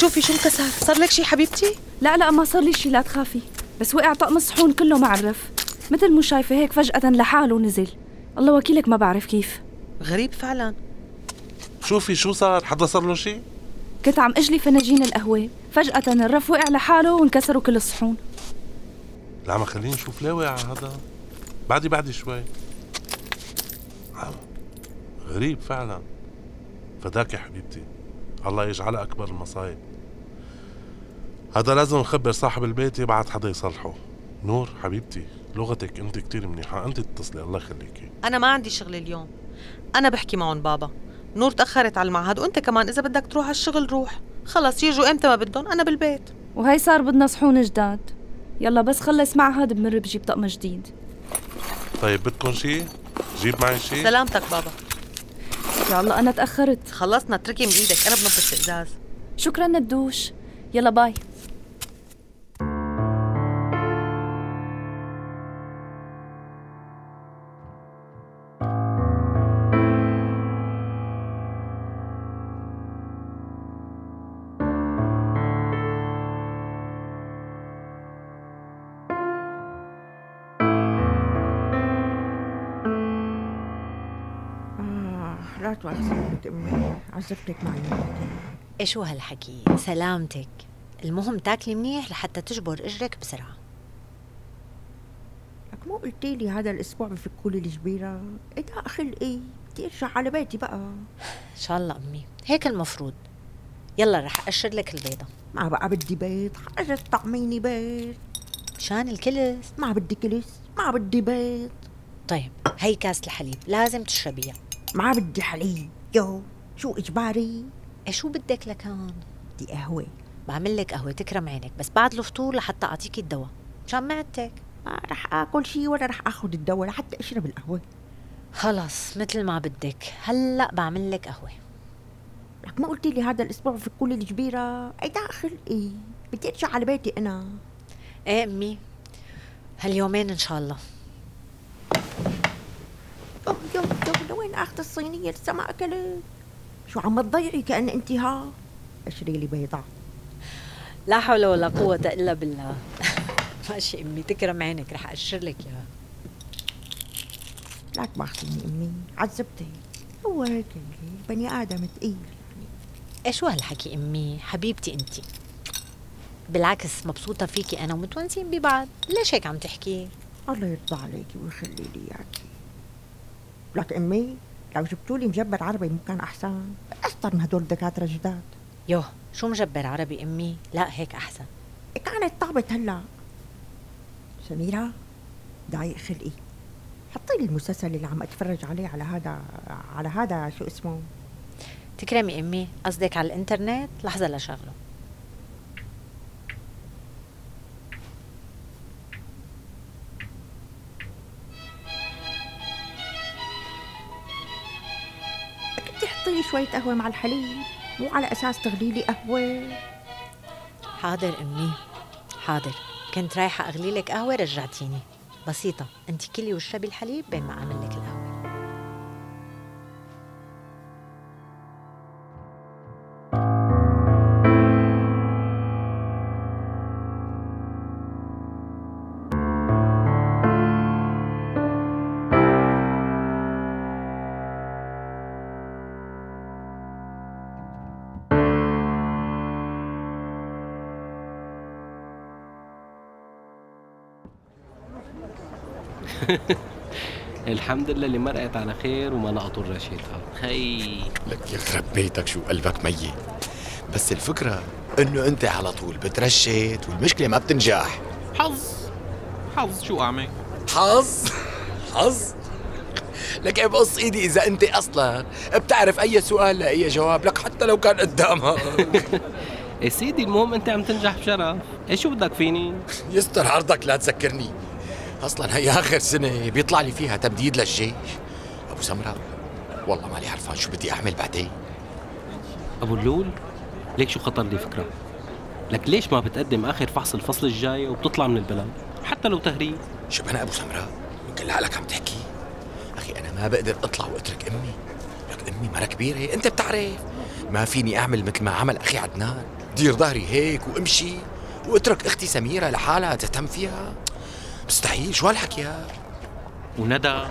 شوفي شو انكسر صار. لك شي حبيبتي؟ لا لا ما صار لي شي لا تخافي. بس وقع طقم الصحون كله معرف. مثل مو شايفة هيك فجأة لحاله نزل الله وكيلك ما بعرف كيف. غريب فعلا. شوفي شو صار. حدا صار له شيء كنت عم اجلي فناجين القهوة. فجأة الرف وقع لحاله وانكسروا كل الصحون. لا ما خليني نشوف ليه وقع هذا. بعدي بعدي شوي. غريب فعلا. فداك يا حبيبتي. الله يجعلها أكبر المصايب هذا لازم نخبر صاحب البيت يبعت حدا يصلحه. نور حبيبتي لغتك انت كتير منيحة. انت اتصلي الله يخليكي. أنا ما عندي شغل اليوم. أنا بحكي معهم بابا. نور تأخرت على المعهد وأنت كمان إذا بدك تروح على الشغل روح. خلص يجوا إمتى ما بدهم أنا بالبيت. وهي صار بدنا صحون جداد. يلا بس خلص معهد بمر بجيب طقم جديد. طيب بدكم شيء جيب معي شيء سلامتك بابا. يا الله أنا تأخرت. خلصنا اتركي من إيدك أنا بنظف الإزاز. شكرا ندوش يلا باي. لا تواصلي أمي عذبتك معي إيش هو هالحكي؟ سلامتك. المهم تاكلي منيح لحتى تجبر إجرك بسرعة. لك مو قلتي لي هذا الأسبوع بفكوا لي الجبيرة؟ إيه ده خلقي بدي أرجع على بيتي بقى. إن شاء الله أمي. هيك المفروض. يلا رح اقشر لك البيضة. ما بقى بدي بيت خرجت طعميني بيت مشان الكلس؟ ما بدي كلس ما بدي بيت طيب هي كاس الحليب لازم تشربيها. ما بدي حليب يو شو إجباري؟ إيه شو بدك لكان؟ بدي قهوة. بعمل لك قهوة تكرم عينك بس بعد الفطور لحتى اعطيكي الدواء. مشان معدتك؟ ما رح آكل شي ولا رح آخذ الدواء لحتى أشرب القهوة. خلص مثل ما بدك. هلأ بعمل لك قهوة. لك ما قلتي لي هذا الأسبوع بفكوا لي الجبيرة؟ إيه ده خلقي بدي أرجع على بيتي أنا. إيه أمي. هاليومين إن شاء الله. يو يو يو لوين آخذ الصينية لسه ما اكلت شو عم تضيعي كأن انت ها؟ أشري لي بيضة. لا حول ولا قوة إلا بالله. ماشي أمي تكرم عينك رح اقشر لك إياها. لا تباخذيني أمي عذبتي. هو هيك بني آدم ثقيل إيش هالحكي أمي؟ حبيبتي انتي بالعكس مبسوطة فيكي أنا ومتونسين ببعض. ليش هيك عم تحكي؟ الله يرضى عليكي ويخلي لي إياكي. لك أمي لو جبتوا لي مجبر عربي مو كان أحسن. اشطر من هدول الدكاترة جداد يوه شو مجبر عربي أمي؟ لا هيك أحسن. كانت طابت هلأ. سميرة ضايق خلقي. حطي لي المسلسل اللي عم أتفرج عليه على هذا على هذا شو اسمه. تكرمي أمي قصدك على الإنترنت؟ لحظة لشغله. شوية قهوة مع الحليب مو على أساس تغلي لي قهوة. حاضر أمي حاضر. كنت رايحة أغلي لك قهوة رجعتيني. بسيطة أنت كلي واشربي الحليب بين ما أعمل لك القهوة. الحمد لله اللي مرقت على خير وما لقطوا الرشيدها خي. لك يخرب بيتك شو قلبك ميت. بس الفكرة إنه أنت على طول بترشت والمشكلة ما بتنجح. حظ. حظ. شو أعمل؟ حظ. حظ. لك بقص إيدي إذا أنت أصلا بتعرف أي سؤال لأي جواب؟ لك حتى لو كان قدامها يا سيدي المهم أنت عم تنجح بشرف. إيش شو بدك فيني؟ يستر عرضك لا تذكرني. أصلا هي آخر سنة بيطلع لي فيها تمديد للجيش. أبو سمرة والله مالي عرفان شو بدي أعمل بعدين. أبو اللول ليك شو خطر لي فكرة؟ لك ليش ما بتقدم آخر فحص الفصل الجاي وبتطلع من البلد؟ حتى لو تهريب. شو بنا أبو سمرة؟ يمكن لعلك عم تحكي. أخي أنا ما بقدر أطلع وأترك أمي. لك أمي مرة كبيرة أنت بتعرف. ما فيني أعمل مثل ما عمل أخي عدنان. دير ظهري هيك وامشي واترك أختي سميرة لحالها تهتم فيها. مستحيل. شو هالحكي يا وندى.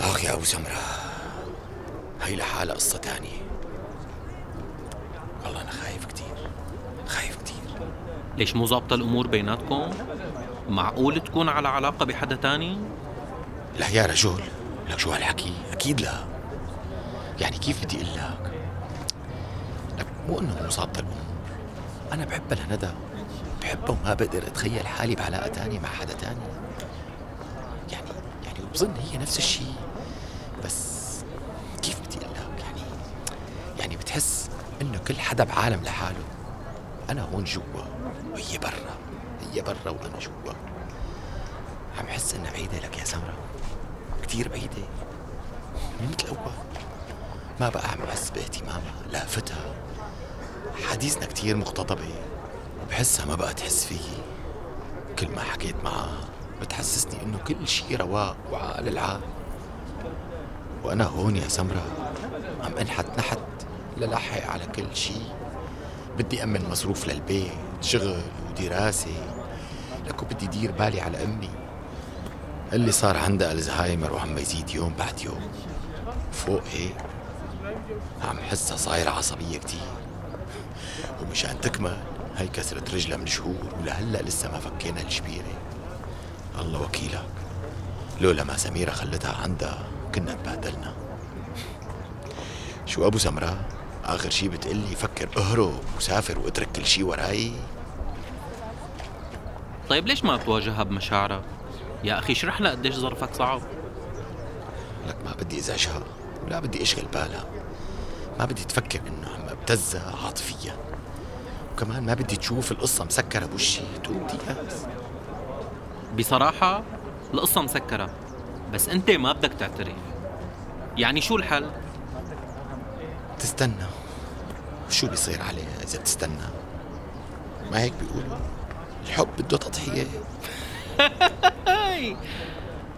أخ يا أبو سمرة هي لحالها قصة تانية. والله أنا خايف كتير خايف كتير. ليش مو ظابطة الأمور بيناتكم؟ معقول تكون على علاقة بحدا تاني؟ لا يا رجل لك شو هالحكي؟ أكيد لا. يعني كيف بدي أقول لك؟ لك مو إنه مو ظابطة الأمور. أنا بحبها لندى. بحبها وما بقدر أتخيل حالي بعلاقة تانية مع حدا تاني. يعني يعني بظن هي نفس الشيء. بس كيف بدي أقول لك؟ يعني يعني بتحس إنه كل حدا بعالم لحاله. أنا هون جوا وهي برا. هي برا وأنا جوا. عم حس إنها بعيدة لك يا سمرة. كتير بعيدة. مو مثل الأول ما بقى عم بحس باهتمامها لافتها. حديثنا كتير مقتضبة وبحسها ما بقى تحس فيي. كل ما حكيت معها بتحسسني إنه كل شي رواق وعال العال وأنا هون يا سمرة عم أنحت نحت للاحق على كل شي. بدي أمن مصروف للبيت شغل ودراسة. لك وبدي دير بالي على أمي. اللي صار عندها ألزهايمر وعم يزيد يوم بعد يوم. فوق هيك عم حسها صايرة عصبية كتير. ومشان تكمل هي كسرت رجلها من شهور ولهلأ لسه ما فكينا الشبيرة. الله وكيلك. لولا ما سميرة خلتها عندها كنا تبادلنا. شو أبو سمراء آخر شي بتقلي فكر أهرب وسافر واترك كل شي وراي. طيب ليش ما بتواجهها بمشاعرها؟ يا أخي اشرح لها قديش ظرفك صعب. لك ما بدي إزعجها ولا بدي أشغل بالها. ما بدي تفكر إنه عم ابتزها عاطفيا وكمان ما بدي تشوف القصة مسكرة بوشي. تقول بدي يأس بصراحة القصة مسكرة بس أنت ما بدك تعترف. يعني شو الحل؟ تستنى. شو بيصير عليها إذا بتستنى ما هيك بيقولوا. الحب بده تضحية.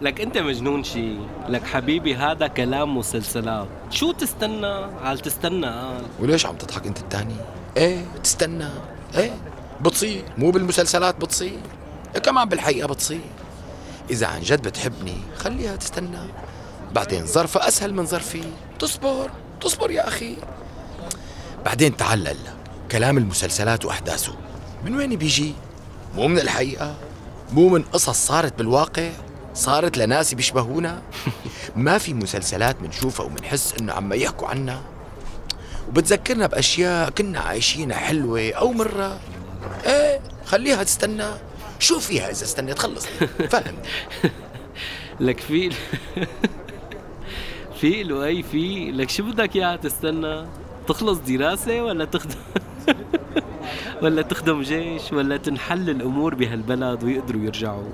لك أنت مجنون شي. لك حبيبي هذا كلام مسلسلات. شو تستنى؟ عال تستنى؟ قال وليش عم تضحك أنت التاني؟ إيه؟ تستنى. إيه؟ بتصير. مو بالمسلسلات بتصير. إيه كمان بالحقيقة بتصير. إذا عن جد بتحبني خليها تستنى. بعدين ظرفها أسهل من ظرفي. تصبر. تصبر يا أخي. بعدين تعال لك كلام المسلسلات وأحداثه. من وين بيجي؟ مو من الحقيقة. مو من قصص صارت بالواقع. صارت لناس بيشبهونا. ما في مسلسلات منشوفها ومنحس إنه عم يحكوا عنا. وبتذكرنا بأشياء كنا عايشينها حلوة أو مرة. إيه خليها تستنى. شو فيها إذا استنيت؟ خلص. فاهم لك في في لؤي في لك شو بدك إياها تستنى؟ تخلص دراسة ولا تخدم؟ ولا تخدم جيش؟ ولا تنحل الأمور بهالبلد ويقدروا يرجعوا؟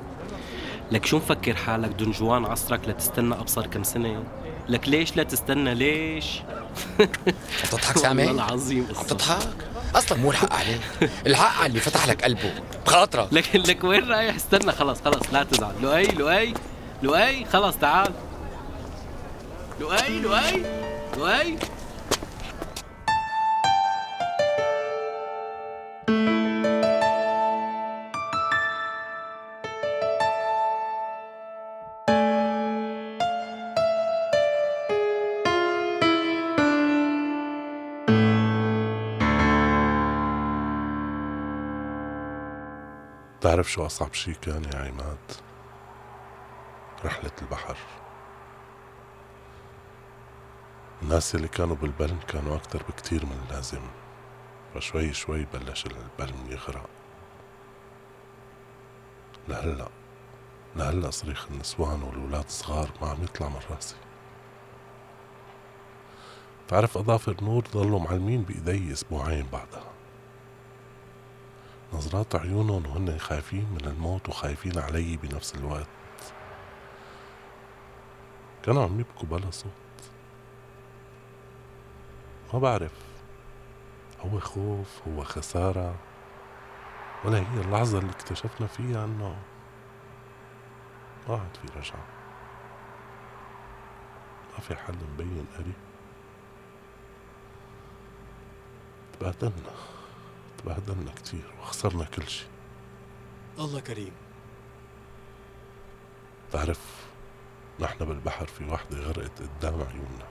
لك شو مفكر حالك دنجوان عصرك لتستنى أبصر كم سنة؟ لك ليش لا تستنى؟ ليش؟ عم تضحك سامي؟ والله العظيم عم تضحك أصلا مو الحق عليك. الحق على اللي فتح لك قلبه. بخاطرك لك لك وين رايح؟ استنى خلص خلص لا تزعل. لؤي لؤي لؤي خلص تعال. لؤي لؤي لؤي. بتعرف شو أصعب شي كان يا عماد؟ رحلة البحر. الناس اللي كانوا بالبلم كانوا أكتر بكتير من اللازم فشوي شوي بلش البلم يغرق. لهلأ لهلأ صريخ النسوان والولاد الصغار ما عم يطلع من راسي. تعرف أظافر نور ضلوا معلمين بإيدي أسبوعين بعدها. نظرات عيونهم وهن خايفين من الموت وخايفين علي بنفس الوقت. كانوا عم يبكوا بلا صوت. ما بعرف. هو خوف هو خسارة. ولا هي اللحظة اللي اكتشفنا فيها إنه ما عاد في رجعة. ما في حل مبين قريب تبهدلنا تبهدلنا كتير وخسرنا كل شي. الله كريم. تعرف نحن بالبحر في وحدة غرقت قدام عيوننا.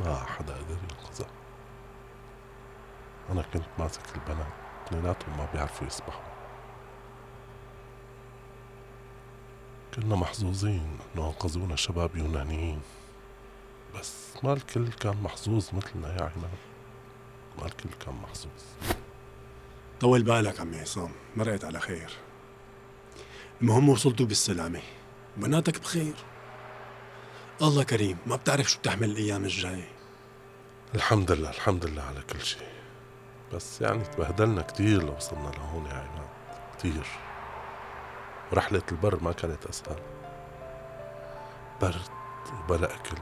ما حدا قدر ينقذها. أنا كنت ماسك البنات اثنيناتهم ما بيعرفوا يسبحوا. كنا محظوظين إنه أنقذونا شباب يونانيين بس ما الكل كان محظوظ مثلنا يا عماد. ما الكل كان محظوظ طول بالك عمي عصام مرقت على خير. المهم وصلتوا بالسلامة. بناتك بخير. الله كريم ما بتعرف شو بتحمل الأيام الجاية. الحمد لله الحمد لله على كل شيء. بس يعني تبهدلنا كتير لو وصلنا لهون يا عماد. كتير. ورحلة البر ما كانت أسهل. برد وبلا أكل.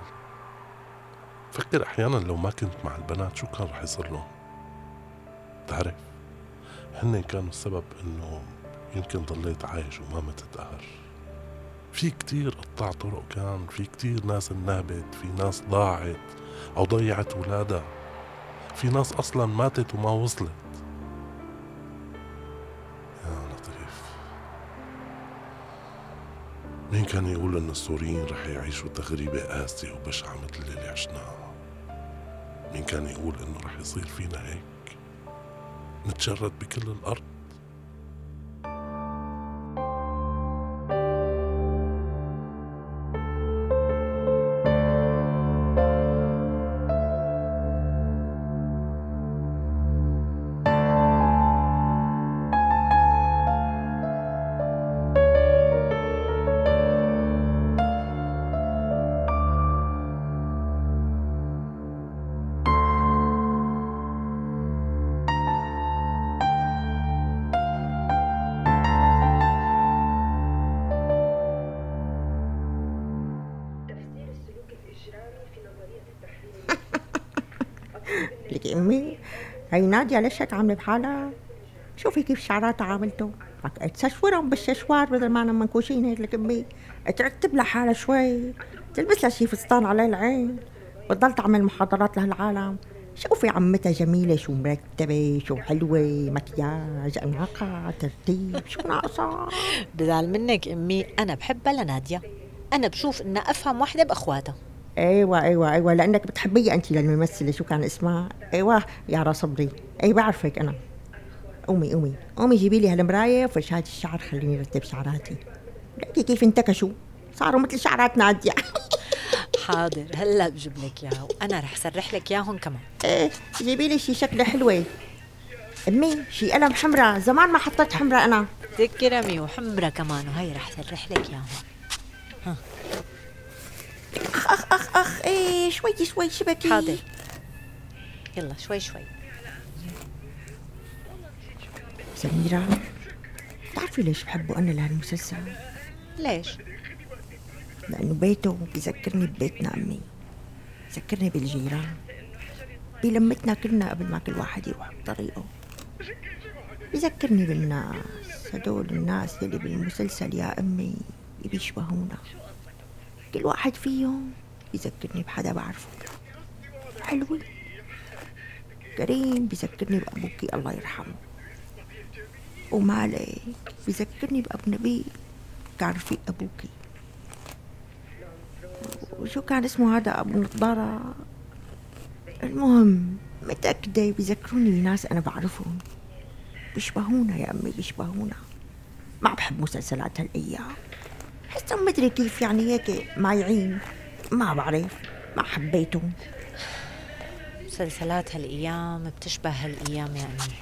فكر أحيانا لو ما كنت مع البنات شو كان رح يصير لهم؟ تعرف هن كانوا السبب إنه يمكن ضليت عايش وما متت قهر. في كتير قطاع طرق كان في كتير ناس انهبت في ناس ضاعت أو ضيعت ولادها في ناس أصلا ماتت وما وصلت. مين كان يقول إن السوريين رح يعيشوا تغريبة قاسية وبشعة مثل اللي عشناها؟ مين كان يقول إنه رح يصير فينا هيك؟ نتشرد بكل الأرض؟ نادية ليش هيك عاملة بحالها؟ شوفي كيف شعراتها عاملته تسشورهم بالششوار بدل ما أنا منكوشين هيك لك امي ترتب لها حالها شوي. تلبس لها شي فستان على العين. وتضل تعمل محاضرات لهالعالم. شوفي عمتها جميلة شو مرتبة شو حلوة مكياج أناقة ترتيب. شو ناقصة؟ بزعل منك أمي أنا بحبها لنادية. أنا بشوف إنها أفهم وحدة بأخواتها. أيوه أيوه أيوه لأنك بتحبيها أنت للممثله شو كان اسمها؟ أيوه يارا صبري. أي بعرفك أنا. قومي قومي قومي جيبي لي هالمراية وفرشات الشعر خليني أرتب شعراتي. لقي كيف انتكشوا صاروا مثل شعرات نادية. حاضر. هلا بجيب لك إياها. وأنا رح سرح لك إياهم كمان. إيه جيبي لي شي شكله حلوة. امي شي قلم حمراء. زمان ما حطيت حمراء أنا. تكرمي وحمرة كمان. وهي رح سرح لك اياهم أخ أخ أخ اخ إيه شوي شوي شبكي حاضر. يلا شوي شوي. سميرة بتعرفي ليش بحبه أنا لهالمسلسل؟ ليش؟ لأنه بيته بذكرني ببيتنا أمي. بذكرني بالجيران. بلمتنا كلنا قبل ما كل واحد يروح بطريقه. بذكرني بالناس. هدول الناس يلي بالمسلسل يا أمي بيشبهونا كل واحد فيهم بذكرني بحدا بعرفه. حلوة كريم بذكرني بأبوكي الله يرحمه. ومالك بذكرني بأبو نبيل كان رفيق أبوكي. وشو كان اسمه هذا؟ أبو نضارة. المهم متأكدة بيذكروني بناس أنا بعرفهم. بيشبهونا يا أمي بيشبهونا ما بحب مسلسلات هالأيام. حسهم مدري كيف يعني هيك مايعين ما بعرف ما حبيتهم مسلسلات هالأيام بتشبه هالأيام يا امي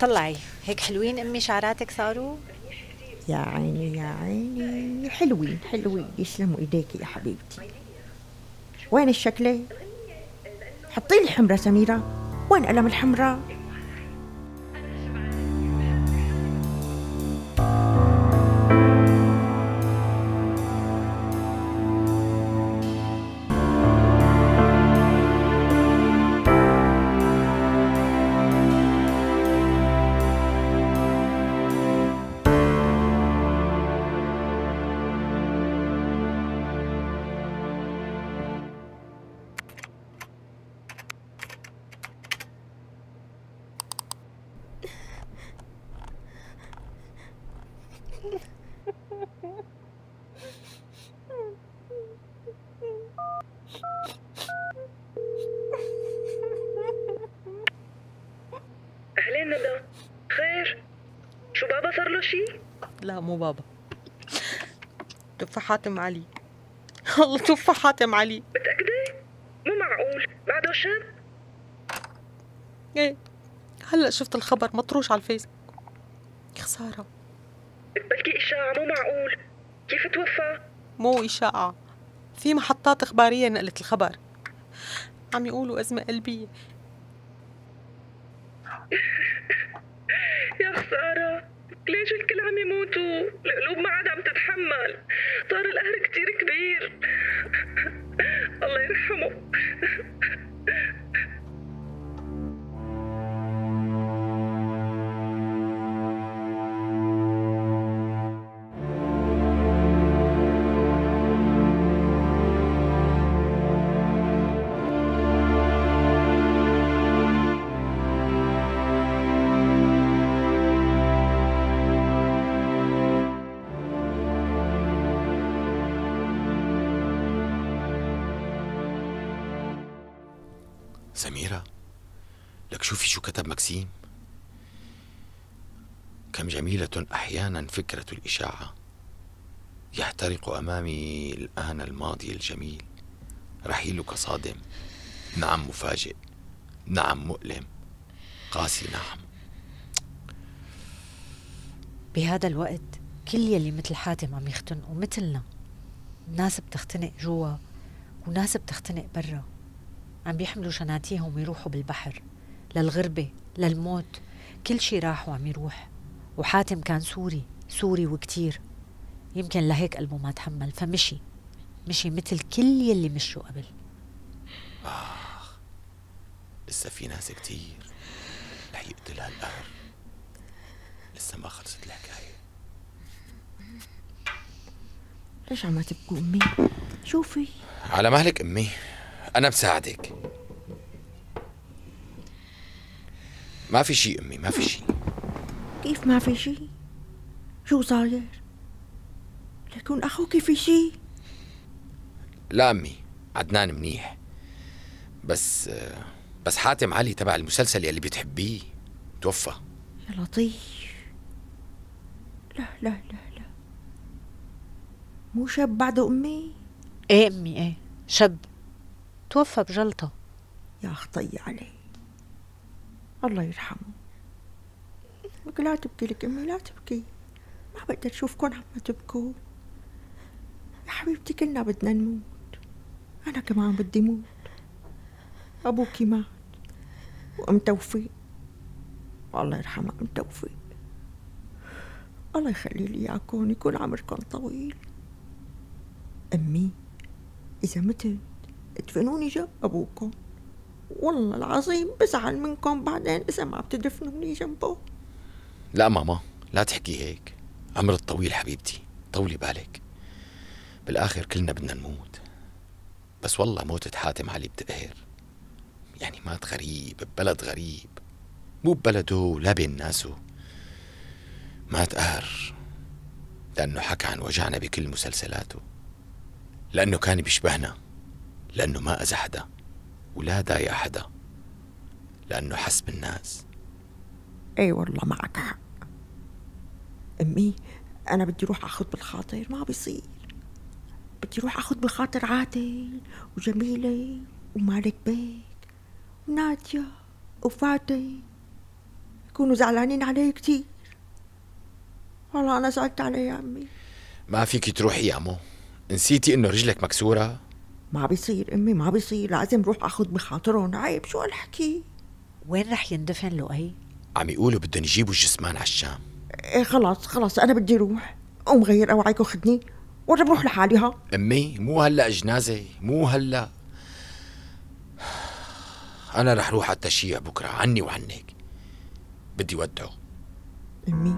طلعي هيك حلوين أمي شعراتك صاروا؟ يا عيني يا عيني. حلوين حلوين. يسلموا إيديك يا حبيبتي. وين الشكلة؟ حطي لي حمرة سميرة. وين قلم الحمرة؟ مو بابا. توفى حاتم علي. الله توفى حاتم علي. متأكدة؟ مو معقول. بعده شاب؟ إيه. هلا شفت الخبر مطروش على الفيسبوك يا خسارة. بلكي إشاعة مو معقول. كيف توفى؟ مو إشاعة. في محطات إخبارية نقلت الخبر. عم يقولوا أزمة قلبية. يا خسارة. ليش الكل عم يموتوا؟ القلوب ما عاد عم تتحمل. صار القهر كتير كبير. الله يرحمه. لك شوفي شو كتب مكسيم كم جميلة أحيانا فكرة الإشاعة يحترق أمامي الآن الماضي الجميل. رحيلك صادم. نعم مفاجئ. نعم مؤلم. قاسي نعم. بهذا الوقت كل يلي مثل حاتم عم يختنقوا مثلنا ناس بتختنق جوا وناس بتختنق برا. عم بيحملوا شناتيهم ويروحوا بالبحر. للغربة للموت. كل شي راح وعم يروح. وحاتم كان سوري سوري وكتير. يمكن لهيك قلبه ما تحمل. فمشي. مشي مثل كل يلي مشوا قبل. لسه في ناس كتير رح يقتلها القهر لسه ما خلصت الحكاية. ليش عم تبكوا أمي؟ شوفي. على مهلك أمي أنا بساعدك. ما في شيء أمي ما في شيء. كيف ما في شي؟ شو صاير؟ ليكون أخوك في شي؟ لا أمي عدنان منيح. بس بس حاتم علي تبع المسلسل يلي بتحبيه. توفى. يا لطيف. لا لا لا لا. مو شاب بعده أمي؟ إيه أمي إيه. شب توفى بجلطة. يا خطي عليه الله يرحمه. لك لا تبكي لك أمي لا تبكي. ما بقدر اشوفكم عم تبكوا. يا حبيبتي كلنا بدنا نموت. أنا كمان بدي موت. أبوكي مات. وأم توفيق. الله يرحمها أم توفيق. الله يخلي لي إياكم يكون عمركم طويل. أمي إذا متت ادفنوني جنب أبوكم. والله العظيم بزعل منكم بعدين إذا ما بتدفنوني جنبه. لا ماما لا تحكي هيك. عمر الطويل حبيبتي طولي بالك. بالآخر كلنا بدنا نموت. بس والله موتة حاتم علي بتقهر. يعني مات غريب ببلد غريب. مو ببلده ولا بين ناسه. مات قهر لأنه حكى عن وجعنا بكل مسلسلاته. لأنه كان بيشبهنا. لأنه ما أذى حدا ولا دايع حدا لأنه حس بالناس أي والله معك حق. أمي أنا بدي أروح آخذ بالخاطر ما بيصير. بدي أروح آخذ بالخاطر عادل وجميلة ومالك بيك ونادية وفاتي. يكونوا زعلانين علي كتير. والله أنا زعلت عليه يا أمي. ما فيك تروحي يا أمو. نسيتي إنه رجلك مكسورة؟ ما بيصير أمي ما بيصير لازم روح أخذ بخاطرهم عيب شو هالحكي وين رح يندفن لؤي؟ عم يقولوا بدهم يجيبوا الجثمان على الشام. إيه خلاص خلاص أنا بدي أروح قوم غير اوعيك وخدني ولا بروح لحالي ها؟ أمي مو هلأ جنازة مو هلأ. أنا رح روح على التشييع بكرة عني وعنك. بدي ودعه. أمي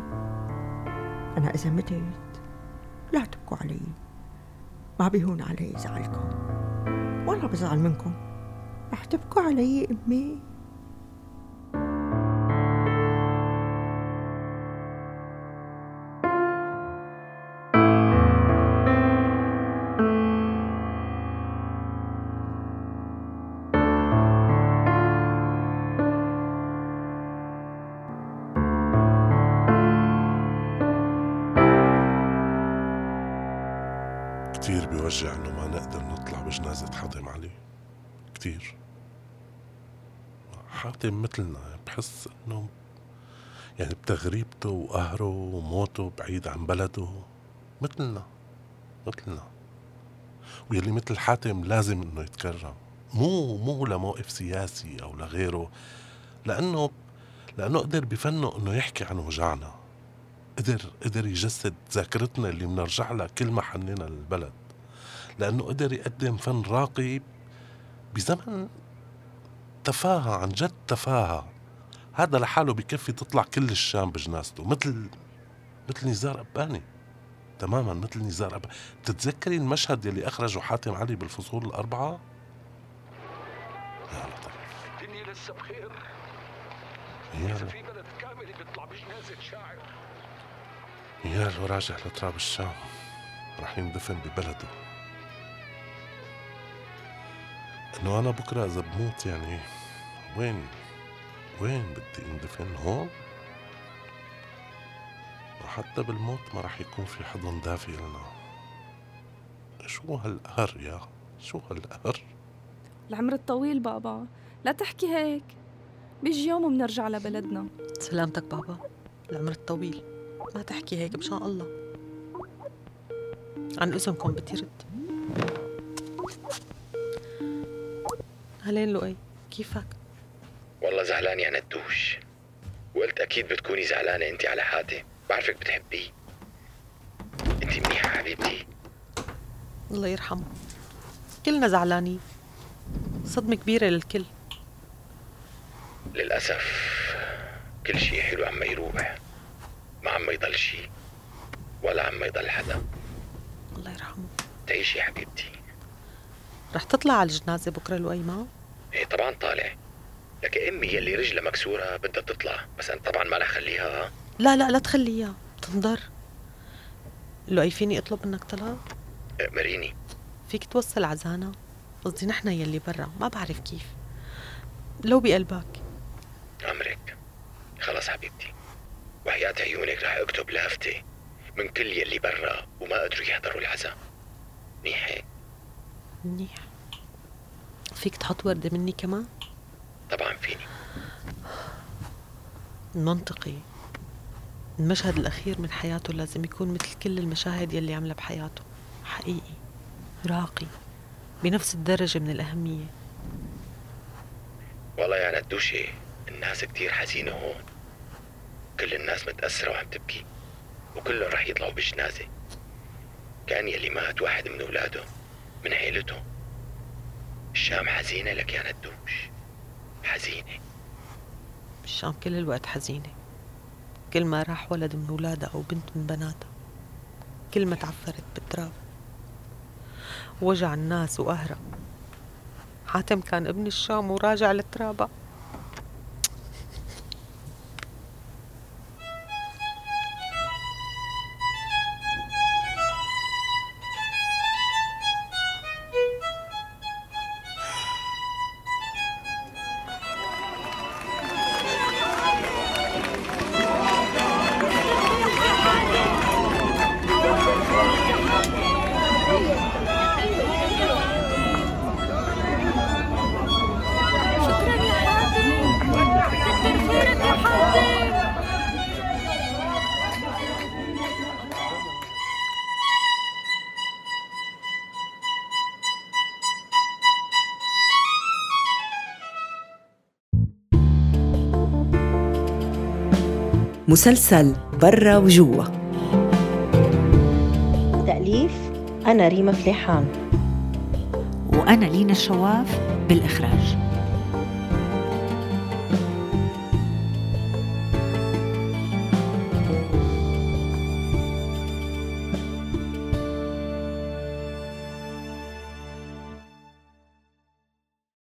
أنا إذا متت لا تبكوا علي. ما بيهون علي زعلكم والله بزعل منكم. رح تبكوا علي إمي. بجنازة حاتم علي كتير. حاتم مثلنا بحس إنه يعني بتغريبته وقهره وموته بعيد عن بلده. مثلنا مثلنا. ويلي مثل حاتم لازم إنه يتكرم مو مو لموقف سياسي أو لغيره. لأنه لأنه قدر بفنه إنه يحكي عن وجعنا. قدر قدر يجسد ذاكرتنا اللي بنرجع لها كل ما حنينا للبلد. لأنه قدر يقدم فن راقي بزمن تفاهة عن جد تفاهة. هذا لحاله بكفي تطلع كل الشام بجنازته مثل مثل نزار أباني. تماما مثل نزار أباني بتتذكري المشهد يلي أخرجه حاتم علي بالفصول الأربعة؟ يا لطيف الدنيا لسه بخير. يا في بلد كامل بيطلع بجنازة شاعر. يا راجع لتراب الشام. رح يندفن ببلده. إنه أنا بكرة إذا بموت يعني وين؟ وين بدي أندفن؟ هون؟ وحتى بالموت ما رح يكون في حضن دافي لنا. شو هالقهر يا؟ شو هالقهر؟ العمر الطويل بابا لا تحكي هيك. بيجي يوم وبنرجع لبلدنا. سلامتك بابا العمر الطويل. ما تحكي هيك مشان الله. عن اذنكم بدي رد هلين لؤي كيفك؟ والله زعلان يا ندوش وقلت أكيد بتكوني زعلانة أنت على حاتم بعرفك بتحبيه. أنت منيحة حبيبتي. الله يرحمه. كلنا زعلانين. صدمة كبيرة للكل. للأسف كل شيء حلو عم يروح. ما عم يضل شيء ولا عم يضل حدا. الله يرحمه. تعيشي حبيبتي. رح تطلع على الجنازة بكرة لؤي ما؟ إيه طبعا طالع. لك أمي يلي رجلها مكسورة بدها تطلع. بس أنا طبعا ما رح خليها لا لا لا تخليها. بتنضر لؤي فيني أطلب منك طلب؟ مريني. فيك توصل عزانا؟ قصدي نحن يلي برا. ما بعرف كيف. لو بقلبك. امرك خلص حبيبتي. وحياة عيونك رح أكتب لافتة من كل يلي برا. وما قدروا يحضروا العزاء. منيح هيك؟ منيح. فيك تحط وردة مني كمان؟ طبعا فيني. منطقي. المشهد الأخير من حياته لازم يكون مثل كل المشاهد يلي عملها بحياته. حقيقي. راقي. بنفس الدرجة من الأهمية. والله يا ندوشة الناس كتير حزينة هون. كل الناس متأثرة وعم تبكي. وكلهم رح يطلعوا بالجنازة كأن يلي مات واحد من أولاده من عيلته الشام حزينة لك يا ندوش. حزينة. الشام كل الوقت حزينة. كل ما راح ولد من أولادها أو بنت من بناتها. كل ما تعفرت بالتراب وجع الناس وقهرها حاتم كان ابن الشام وراجع لترابها. مسلسل برا وجوا. تأليف أنا ريما فليحان. وأنا لينا الشواف بالإخراج.